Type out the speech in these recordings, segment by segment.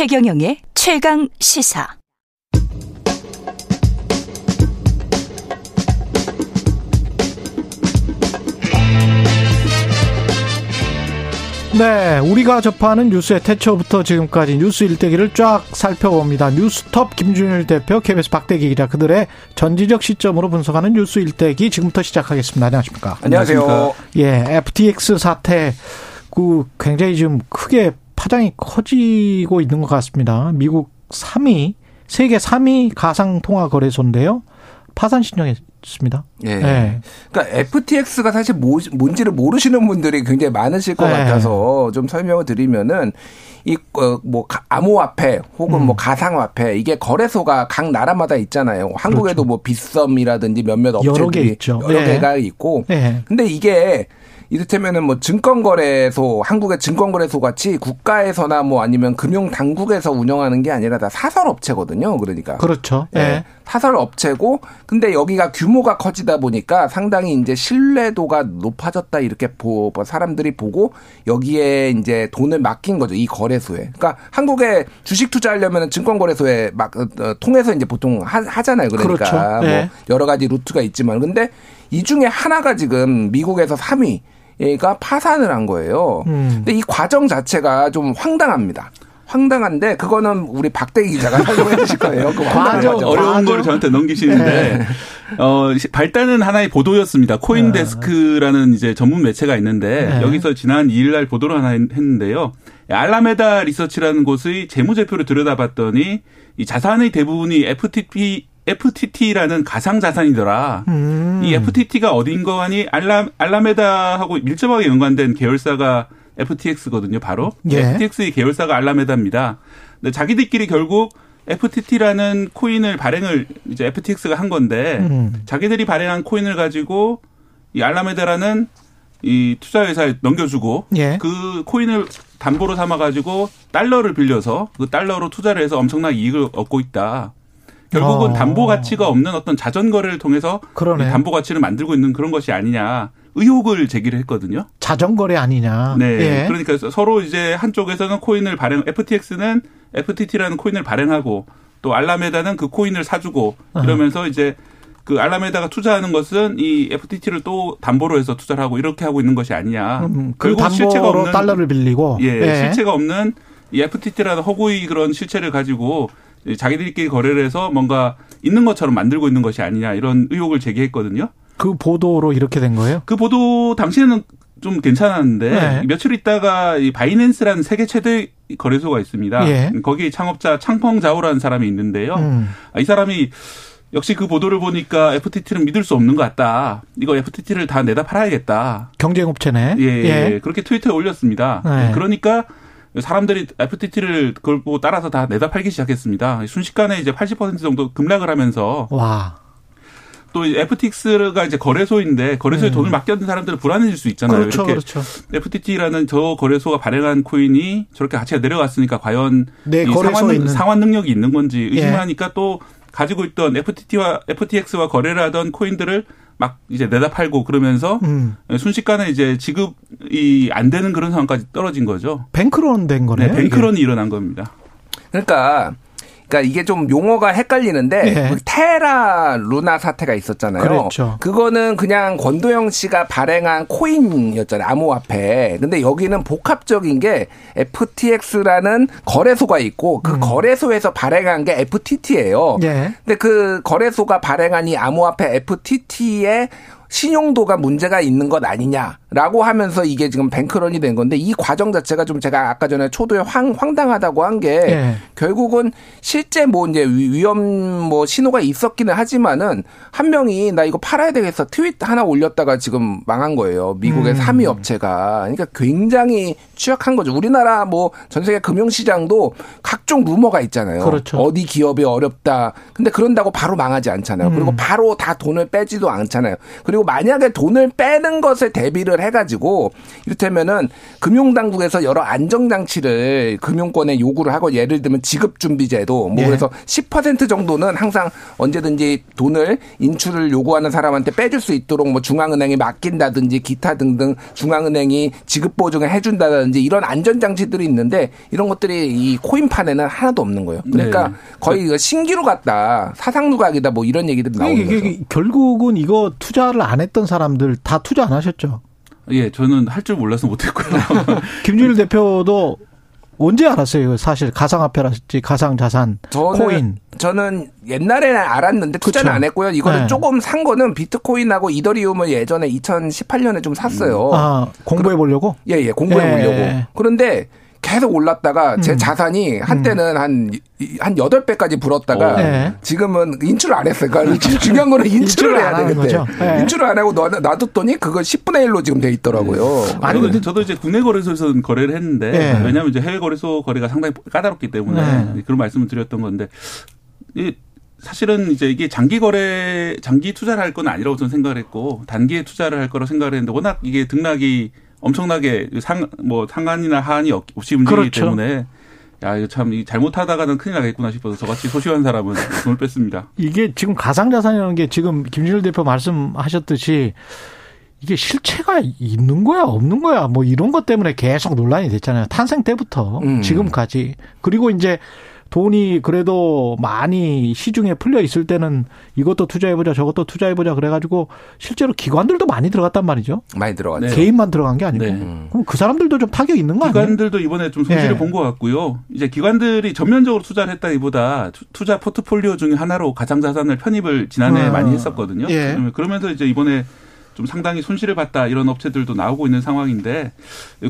최경영의 최강 시사. 네, 우리가 접하는 뉴스의 태초부터 지금까지 뉴스 일대기를 쫙 살펴봅니다. 뉴스톱 김준일 대표, KBS 박대기 기자 그들의 전지적 시점으로 분석하는 뉴스 일대기 지금부터 시작하겠습니다. 안녕하십니까? 안녕하세요. 예, FTX 사태 그 굉장히 지금 크게 파장이 커지고 있는 것 같습니다. 미국 3위, 세계 3위 가상 통화 거래소인데요. 파산 신청했습니다. 예. 네. 그러니까 FTX가 사실 뭐, 뭔지를 모르시는 분들이 굉장히 많으실 것 네. 같아서 좀 설명을 드리면은 이뭐 어, 암호화폐 혹은 뭐 음. 뭐 가상화폐 이게 거래소가 각 나라마다 있잖아요. 한국에도 그렇죠. 뭐 빗썸이라든지 몇몇 업체들이 여러, 개 있죠. 여러 네. 개가 있고. 네. 근데 이게 이를테면은 뭐 증권거래소, 한국의 증권거래소 같이 국가에서나 뭐 아니면 금융당국에서 운영하는 게 아니라 다 사설업체거든요. 그러니까. 그렇죠. 예. 네. 사설업체고 근데 여기가 규모가 커지다 보니까 상당히 이제 신뢰도가 높아졌다 이렇게 보, 뭐 사람들이 보고 여기에 이제 돈을 맡긴 거죠. 이 거래소에. 그러니까 한국에 주식 투자하려면 증권거래소에 막 어, 어, 통해서 이제 보통 하, 잖아요 그러니까 그렇죠. 네. 뭐 여러 가지 루트가 있지만 근데 이 중에 하나가 지금 미국에서 3위 얘 가 파산을 한 거예요. 음. 근데 이 과정 자체가 좀 황당합니다. 황당한데 그거는 우리 박대기 기자가 설명해 주실 거예요. 그 과정 어려운 걸 저한테 넘기시는데 네. 어 발단은 하나의 보도였습니다. 코인데스크라는 이제 전문 매체가 있는데 네. 여기서 지난 2일 날 보도를 하나 했는데요. 알라메다 리서치라는 곳의 재무제표를 들여다봤더니 이 자산의 대부분이 FTP FTT라는 가상 자산이더라. 음. 이 FTT가 어딘가 하니 알라 알라메다하고 밀접하게 연관된 계열사가 FTX거든요, 바로. 예. FTX의 계열사가 알라메다입니다. 근데 자기들끼리 결국 FTT라는 코인을 발행을 이제 FTX가 한 건데 음. 자기들이 발행한 코인을 가지고 이 알라메다라는 이 투자회사에 넘겨주고 예. 그 코인을 담보로 삼아 가지고 달러를 빌려서 그 달러로 투자를 해서 엄청난 이익을 얻고 있다. 결국은 어. 담보 가치가 없는 어떤 자전 거래를 통해서 담보 가치를 만들고 있는 그런 것이 아니냐 의혹을 제기를 했거든요. 자전 거래 아니냐. 네. 예. 그러니까 서로 이제 한쪽에서는 코인을 발행 FTX는 FTT라는 코인을 발행하고 또 알라메다는 그 코인을 사주고 이러면서 어. 이제 그 알라메다가 투자하는 것은 이 FTT를 또 담보로 해서 투자를 하고 이렇게 하고 있는 것이 아니냐. 음, 그 그리고 실체가 없는 달러를 빌리고 예, 예. 실체가 없는 이 FTT라는 허구의 그런 실체를 가지고 자기들끼리 거래를 해서 뭔가 있는 것처럼 만들고 있는 것이 아니냐 이런 의혹을 제기했거든요. 그 보도로 이렇게 된 거예요? 그 보도 당시에는 좀 괜찮았는데 네. 며칠 있다가 이 바이낸스라는 세계 최대 거래소가 있습니다. 예. 거기 창업자 창펑자오라는 사람이 있는데요. 음. 이 사람이 역시 그 보도를 보니까 FTT는 믿을 수 없는 것 같다. 이거 FTT를 다 내다 팔아야겠다. 경쟁업체네. 예, 예. 그렇게 트위터에 올렸습니다. 네. 그러니까 사람들이 FTT를 그걸 보고 따라서 다 내다 팔기 시작했습니다. 순식간에 이제 80% 정도 급락을 하면서 와. 또 FTX가 이제 거래소인데 거래소에 네. 돈을 맡겼는 사람들은 불안해질 수 있잖아요. 그렇죠, 이렇게 그렇죠. FTT라는 저 거래소가 발행한 코인이 저렇게 가치가 내려갔으니까 과연 네, 이 상환, 있는. 상환 능력이 있는 건지 의심하니까 예. 또 가지고 있던 FTT와 FTX와 거래를 하던 코인들을 막 이제 내다 팔고 그러면서 음. 순식간에 이제 지급이 안 되는 그런 상황까지 떨어진 거죠. 뱅크런 된 거네요. 네, 뱅크런이 이게. 일어난 겁니다. 그러니까 그러니까 이게 좀 용어가 헷갈리는데 네. 그 테라 루나 사태가 있었잖아요. 그렇죠. 그거는 그냥 권도영 씨가 발행한 코인이었잖아요. 암호화폐. 근데 여기는 복합적인 게 FTX라는 거래소가 있고 그 음. 거래소에서 발행한 게 FTT예요. 네. 근데 그 거래소가 발행한 이 암호화폐 FTT의 신용도가 문제가 있는 것 아니냐라고 하면서 이게 지금 뱅크런이 된 건데 이 과정 자체가 좀 제가 아까 전에 초도에 황, 황당하다고 한게 네. 결국은 실제 뭐 이제 위험 뭐 신호가 있었기는 하지만은 한 명이 나 이거 팔아야 되겠어 트윗 하나 올렸다가 지금 망한 거예요. 미국의 음. 3위 업체가. 그러니까 굉장히 취약한 거죠. 우리나라 뭐 전 세계 금융시장도 각종 루머가 있잖아요. 그렇죠. 어디 기업이 어렵다. 근데 그런다고 바로 망하지 않잖아요. 음. 그리고 바로 다 돈을 빼지도 않잖아요. 그리고 그리고 만약에 돈을 빼는 것에 대비를 해가지고 이를테면은 금융당국에서 여러 안정장치를 금융권에 요구를 하고 예를 들면 지급준비제도 뭐 예. 그래서 10% 정도는 항상 언제든지 돈을 인출을 요구하는 사람한테 빼줄 수 있도록 뭐 중앙은행이 맡긴다든지 기타 등등 중앙은행이 지급 보증을 해준다든지 이런 안전장치들이 있는데 이런 것들이 이 코인판에는 하나도 없는 거예요. 그러니까 네. 거의 이거 신기루 같다, 사상누각이다 뭐 이런 얘기들이 나오는 거죠. 결국은 이거 투자를 안 했던 사람들 다 투자 안 하셨죠. 예, 저는 할 줄 몰라서 못했고요. 김준일 대표도 언제 알았어요? 사실 가상화폐랄지 가상자산, 저는 코인. 저는 옛날에는 알았는데 투자는 그쵸. 안 했고요. 이거는 네. 조금 산 거는 비트코인하고 이더리움을 예전에 2018년에 좀 샀어요. 아, 공부해 보려고? 예, 예, 공부해 예. 보려고. 그런데 계속 올랐다가 제 음. 자산이 한때는 한, 한 8배까지 불었다가 네. 지금은 인출을 안 했어요. 그러니까 중요한 거는 인출을 인출을 해야. 거죠. 네. 인출을 안 하고 놔- 놔뒀더니 그거 10분의 1로 지금 돼 있더라고요. 아니, 저도, 근데- 저도 이제 국내 거래소에서는 거래를 했는데 예. 왜냐하면 이제 해외 거래소 거래가 상당히 까다롭기 때문에 네. 그런 말씀을 드렸던 건데 이 사실은 이제 이게 장기 거래 장기 투자를 할 건 아니라고 저는 생각을 했고 단기에 투자를 할 거라고 생각을 했는데 워낙 이게 등락이 엄청나게 상 뭐 상한이나 하한이 없- 없이 움직이기 그렇죠. 때문에 야 이거 참 이 잘못하다가는 큰일 나겠구나 싶어서 저같이 소심한 사람은 돈을 뺐습니다. 이게 지금 가상자산이라는 게 지금 김준일 대표 말씀하셨듯이 이게 실체가 있는 거야 없는 거야 뭐 이런 것 때문에 계속 논란이 됐잖아요. 탄생 때부터 음. 지금까지. 그리고 이제 돈이 그래도 많이 시중에 풀려 있을 때는 이것도 투자해보자 저것도 투자해보자 그래가지고 실제로 기관들도 많이 들어갔단 말이죠. 많이 들어갔죠. 네. 개인만 들어간 게 아니고. 네. 그럼 그 사람들도 좀 타격 있는 거 아니에요? 기관들도 이번에 좀 손실을 예. 본것 같고요. 이제 기관들이 전면적으로 투자를 했다기보다 투- 투자 포트폴리오 중에 하나로 가상자산을 편입을 지난해 아. 많이 했었거든요. 예. 그러면서 이제 이번에 좀 상당히 손실을 봤다 이런 업체들도 나오고 있는 상황인데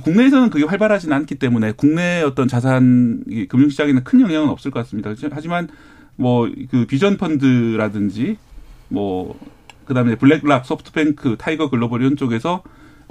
국내에서는 그게 활발하지는 않기 때문에 국내 어떤 자산 이 금융시장에는 큰 영향은 없을 것 같습니다. 하지만 뭐 그 비전 펀드라든지 뭐 그다음에 블랙락, 소프트뱅크, 타이거 글로벌 이런 쪽에서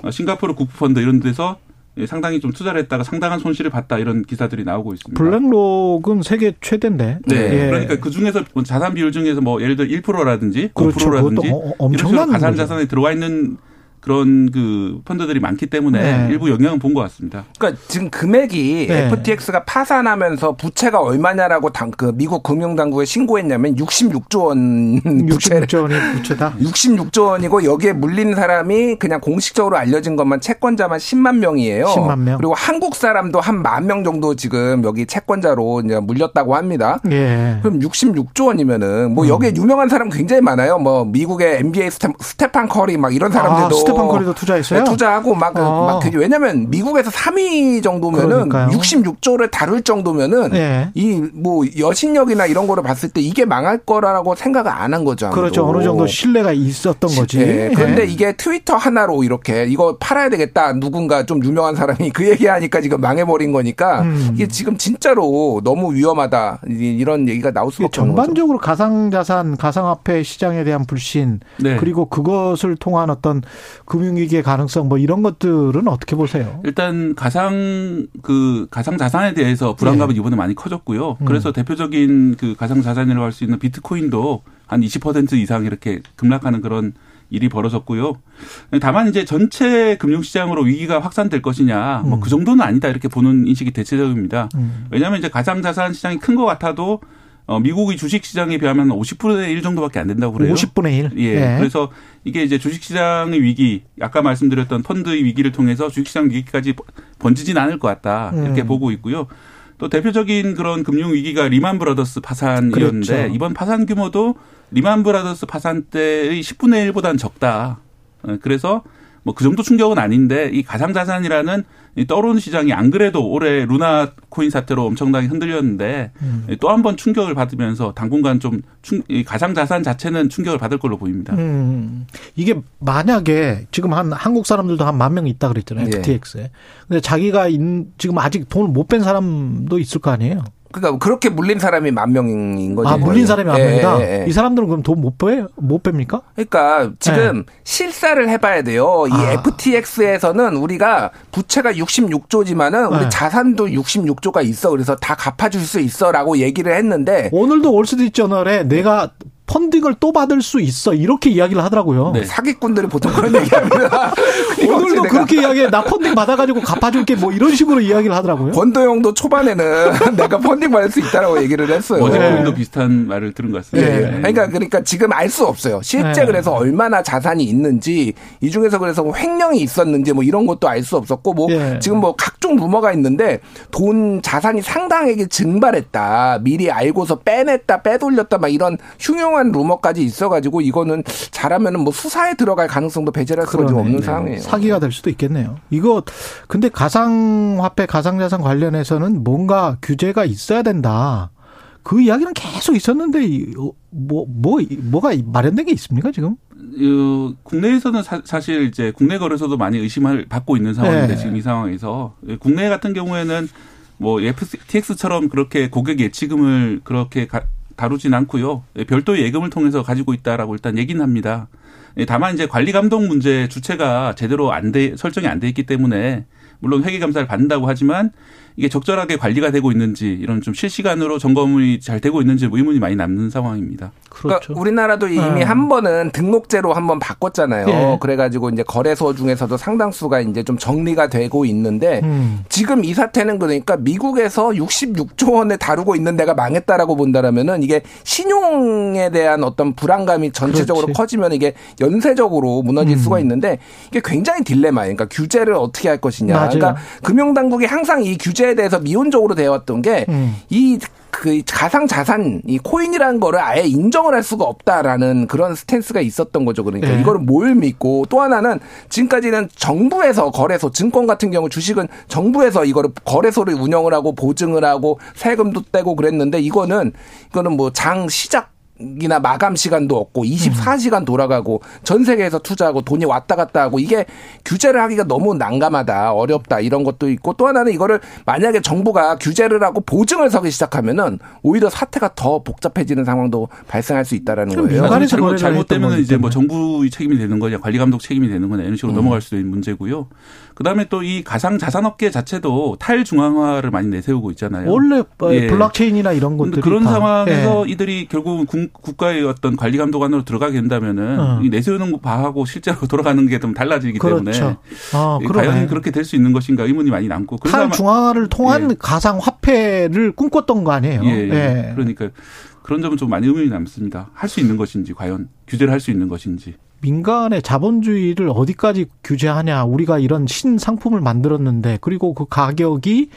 어, 싱가포르 국부펀드 이런 데서 예, 상당히 좀 투자를 했다가 상당한 손실을 봤다 이런 기사들이 나오고 있습니다. 블랙록은 세계 최대인데. 네. 예. 그러니까 그 중에서 자산 비율 중에서 뭐 예를 들어 1%라든지 그렇죠. 5%라든지 그것도 어- 엄청난 이런 식으로 거죠. 자산에 들어와 있는 그런 그 펀드들이 많기 때문에 네. 일부 영향은 본 것 같습니다. 그러니까 지금 금액이 네. FTX가 파산하면서 부채가 얼마냐라고 당, 그 미국 금융당국에 신고했냐면 66조 원 부채를 66조 원이 부채다. 66조 원이고 여기에 물린 사람이 그냥 공식적으로 알려진 것만 채권자만 10만 명이에요. 10만 명. 그리고 한국 사람도 한 만 명 정도 지금 여기 채권자로 이제 물렸다고 합니다. 예. 그럼 66조 원이면은 뭐 여기에 유명한 사람 굉장히 많아요. 뭐 미국의 NBA 스테, 스테판 커리 막 이런 사람들도 아, 스테판 커리도 투자했어요? 네, 투자하고 막, 그- 아. 막 되게 왜냐면 미국에서 3위 정도면은 그러니까요. 66조를 다룰 정도면은 예. 이뭐 여신력이나 이런 거를 봤을 때 이게 망할 거라고 생각을 안 한 거죠. 아무도. 그렇죠. 어느 정도 신뢰가 있었던 거지. 예, 그런데 예. 이게 트위터 하나로 이렇게 이거 팔아야 되겠다. 누군가 좀 유명한 사람이 그 얘기하니까 지금 망해버린 거니까 음. 이게 지금 진짜로 너무 위험하다. 이- 이런 얘기가 나올 없는 거죠. 전반적으로 가상자산, 가상화폐 시장에 대한 불신, 네. 그리고 그것을 통한 어떤 금융위기의 가능성, 뭐 이런 것들은 어떻게 보세요? 일단 가상 그 가상 자산에 대해서 불안감은 이번에 많이 커졌고요. 음. 그래서 대표적인 그 가상 자산이라고 할 수 있는 비트코인도 한 20% 이상 이렇게 급락하는 그런 일이 벌어졌고요. 다만 이제 전체 금융시장으로 위기가 확산될 것이냐, 뭐 음. 그 정도는 아니다 이렇게 보는 인식이 대체적입니다. 음. 왜냐하면 이제 가상 자산 시장이 큰 것 같아도 어, 미국의 주식 시장에 비하면 50분의 1 정도밖에 안 된다고 그래요. 50분의 1. 예. 그래서 이게 이제 주식 시장의 위기, 아까 말씀드렸던 펀드의 위기를 통해서 주식 시장 위기까지 번지진 않을 것 같다. 이렇게 음. 보고 있고요. 또 대표적인 그런 금융 위기가 리만 브라더스 파산이었는데 그렇죠. 이번 파산 규모도 리만 브라더스 파산 때의 10분의 1보다는 적다. 어, 그래서 뭐 그 정도 충격은 아닌데 이 가상자산이라는 이 떠오르는 시장이 안 그래도 올해 루나 코인 사태로 엄청나게 흔들렸는데 음. 또한 번 충격을 받으면서 당분간 좀 충, 이 가상자산 자체는 충격을 받을 걸로 보입니다. 음, 이게 만약에 지금 한 한국 사람들도 한 만 명 있다 그랬잖아요. 예. FTX에. 근데 자기가 인, 지금 아직 돈을 못 뺀 사람도 있을 거 아니에요. 그러니까 그렇게 물린 사람이 만 명인 거죠. 아, 물린 사람이 만 예, 명이다. 예, 예. 이 사람들은 그럼 돈 못 빼? 못 뺍니까? 그러니까 지금 실사를 해봐야 돼요. 이 네. 아. FTX에서는 우리가 부채가 66조지만은 우리 네. 자산도 66조가 있어. 그래서 다 갚아줄 수 있어라고 얘기를 했는데 오늘도 월스트리트저널에 내가 펀딩을 또 받을 수 있어 이렇게 이야기를 하더라고요. 네. 사기꾼들이 보통 그런 얘기합니다. 오늘도 그렇게 이야기해. 나 펀딩 받아가지고 갚아줄게 뭐 이런 식으로 이야기를 하더라고요. 권도영도 초반에는 내가 펀딩 받을 수 있다라고 얘기를 했어요. 어제 네. 비슷한 말을 들은 것 같습니다. 예. 네. 그러니까 그러니까 지금 알 수 없어요. 실제 네. 그래서 얼마나 자산이 있는지 이 중에서 그래서 뭐 횡령이 있었는지 뭐 이런 것도 알 수 없었고 뭐 예. 지금 뭐 각종 루머가 있는데 돈 자산이 상당하게 증발했다. 미리 알고서 빼냈다, 빼돌렸다 막 이런 흉흉한 루머까지 있어가지고 이거는 잘하면은 뭐 수사에 들어갈 가능성도 배제할 그러네. 없는 네. 상황이에요. 사기가 될 수도 있겠네요. 이거 근데 가상화폐, 가상자산 관련해서는 뭔가 규제가 있어야 된다. 그 이야기는 계속 있었는데 뭐뭐 뭐, 뭐가 마련된 게 있습니까 지금? 어, 국내에서는 사, 실 이제 국내 거래소도 많이 의심을 받고 있는 상황인데 네. 지금 이 상황에서 국내 같은 경우에는 뭐 FTX처럼 그렇게 고객 예치금을 그렇게 가, 다루진 않고요. 별도의 예금을 통해서 가지고 있다라고 일단 얘기는 합니다. 예, 다만 이제 관리 감독 문제 주체가 제대로 안 돼 설정이 안 돼 있기 때문에 물론 회계 감사를 받는다고 하지만 이게 적절하게 관리가 되고 있는지 이런 좀 실시간으로 점검이 잘 되고 있는지 뭐 의문이 많이 남는 상황입니다. 그렇죠. 그러니까 우리나라도 이미 네. 한 번은 등록제로 한 번 바꿨잖아요. 예. 그래가지고 이제 거래소 중에서도 상당수가 이제 좀 정리가 되고 있는데 음. 지금 이 사태는 그러니까 미국에서 66조 원에 다루고 있는 데가 망했다라고 본다라면은 이게 신용에 대한 어떤 불안감이 전체적으로 그렇지. 커지면 이게 연쇄적으로 무너질 음. 수가 있는데 이게 굉장히 딜레마예요. 그러니까 규제를 어떻게 할 것이냐. 맞아요. 그러니까 금융당국이 항상 이 규제 에 대해서 미온적으로 되어왔던 게 음. 이그 가상 자산 이 코인이라는 거를 아예 인정을 할 수가 없다라는 그런 스탠스가 있었던 거죠. 그러니까 네. 이거를 뭘 믿고 또 하나는 지금까지는 정부에서 거래소 증권 같은 경우 주식은 정부에서 이거를 거래소를 운영을 하고 보증을 하고 세금도 떼고 그랬는데 이거는 이거는 뭐 장 시작 이나 마감 시간도 없고 24시간 돌아가고 전 세계에서 투자하고 돈이 왔다 갔다 하고 이게 규제를 하기가 너무 난감하다 어렵다 이런 것도 있고 또 하나는 이거를 만약에 정부가 규제를 하고 보증을 서기 시작하면은 오히려 사태가 더 복잡해지는 상황도 발생할 수 있다라는 거예요. 민간에서 잘못, 잘못되면 이제 뭐 정부의 책임이 되는 거냐, 관리 감독 책임이 되는 거냐 이런 식으로 넘어갈 수도 있는 문제고요. 그다음에 또 이 가상 자산 업계 자체도 탈중앙화를 많이 내세우고 있잖아요. 원래 뭐 예. 블록체인이나 이런 것들이 그런 다, 상황에서 예. 이들이 결국 국가의 어떤 관리 감독 안으로 들어가게 된다면은 어. 이 내세우는 바하고 실제로 돌아가는 게 좀 달라지기 때문에 그렇죠. 아, 이 그러네. 과연 그렇게 될 수 있는 것인가 의문이 많이 남고 아마- 탈중앙화를 통한 예. 가상 화폐를 꿈꿨던 거 아니에요? 예, 예. 그러니까 그런 점은 좀 많이 의문이 남습니다. 할 수 있는 것인지 과연 규제를 할 수 있는 것인지. 민간의 자본주의를 어디까지 규제하냐. 우리가 이런 신상품을 만들었는데 그리고 그 가격이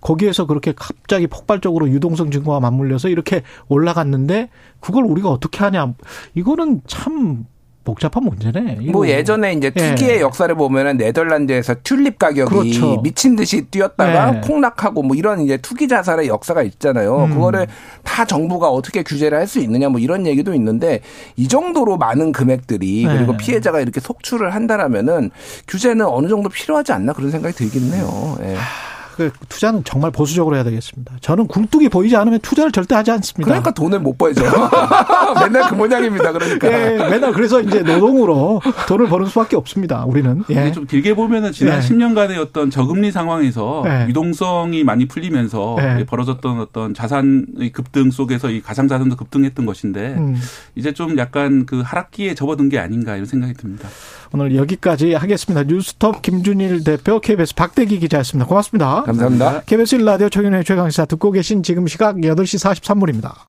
거기에서 그렇게 갑자기 폭발적으로 유동성 증가와 맞물려서 이렇게 올라갔는데 그걸 우리가 어떻게 하냐. 이거는 참 복잡한 문제네. 이거. 뭐 예전에 이제 예. 투기의 역사를 보면은 네덜란드에서 튤립 가격이 그렇죠. 미친 듯이 뛰었다가 예. 폭락하고 뭐 이런 이제 투기 자산의 역사가 있잖아요. 음. 그거를 다 정부가 어떻게 규제를 할 수 있느냐 뭐 이런 얘기도 있는데 이 정도로 많은 금액들이 네. 그리고 피해자가 이렇게 속출을 한다라면은 규제는 어느 정도 필요하지 않나 그런 생각이 들긴 해요. 예. 그 투자는 정말 보수적으로 해야 되겠습니다. 저는 굴뚝이 보이지 않으면 투자를 절대 하지 않습니다. 그러니까 돈을 못 벌죠. 맨날 그 모양입니다. 그러니까. 예, 맨날 그래서 이제 노동으로 돈을 버는 수밖에 없습니다. 우리는. 예. 이게 좀 길게 보면은 지난 예. 10년간의 어떤 저금리 상황에서 예. 유동성이 많이 풀리면서 예. 벌어졌던 어떤 자산의 급등 속에서 이 가상 자산도 급등했던 것인데 음. 이제 좀 약간 그 하락기에 접어든 게 아닌가 이런 생각이 듭니다. 오늘 여기까지 하겠습니다. 뉴스톱 김준일 대표 KBS 박대기 기자였습니다. 고맙습니다. 감사합니다. KBS 1라디오 청년회 최강시사 듣고 계신 지금 시각 8시 43분입니다.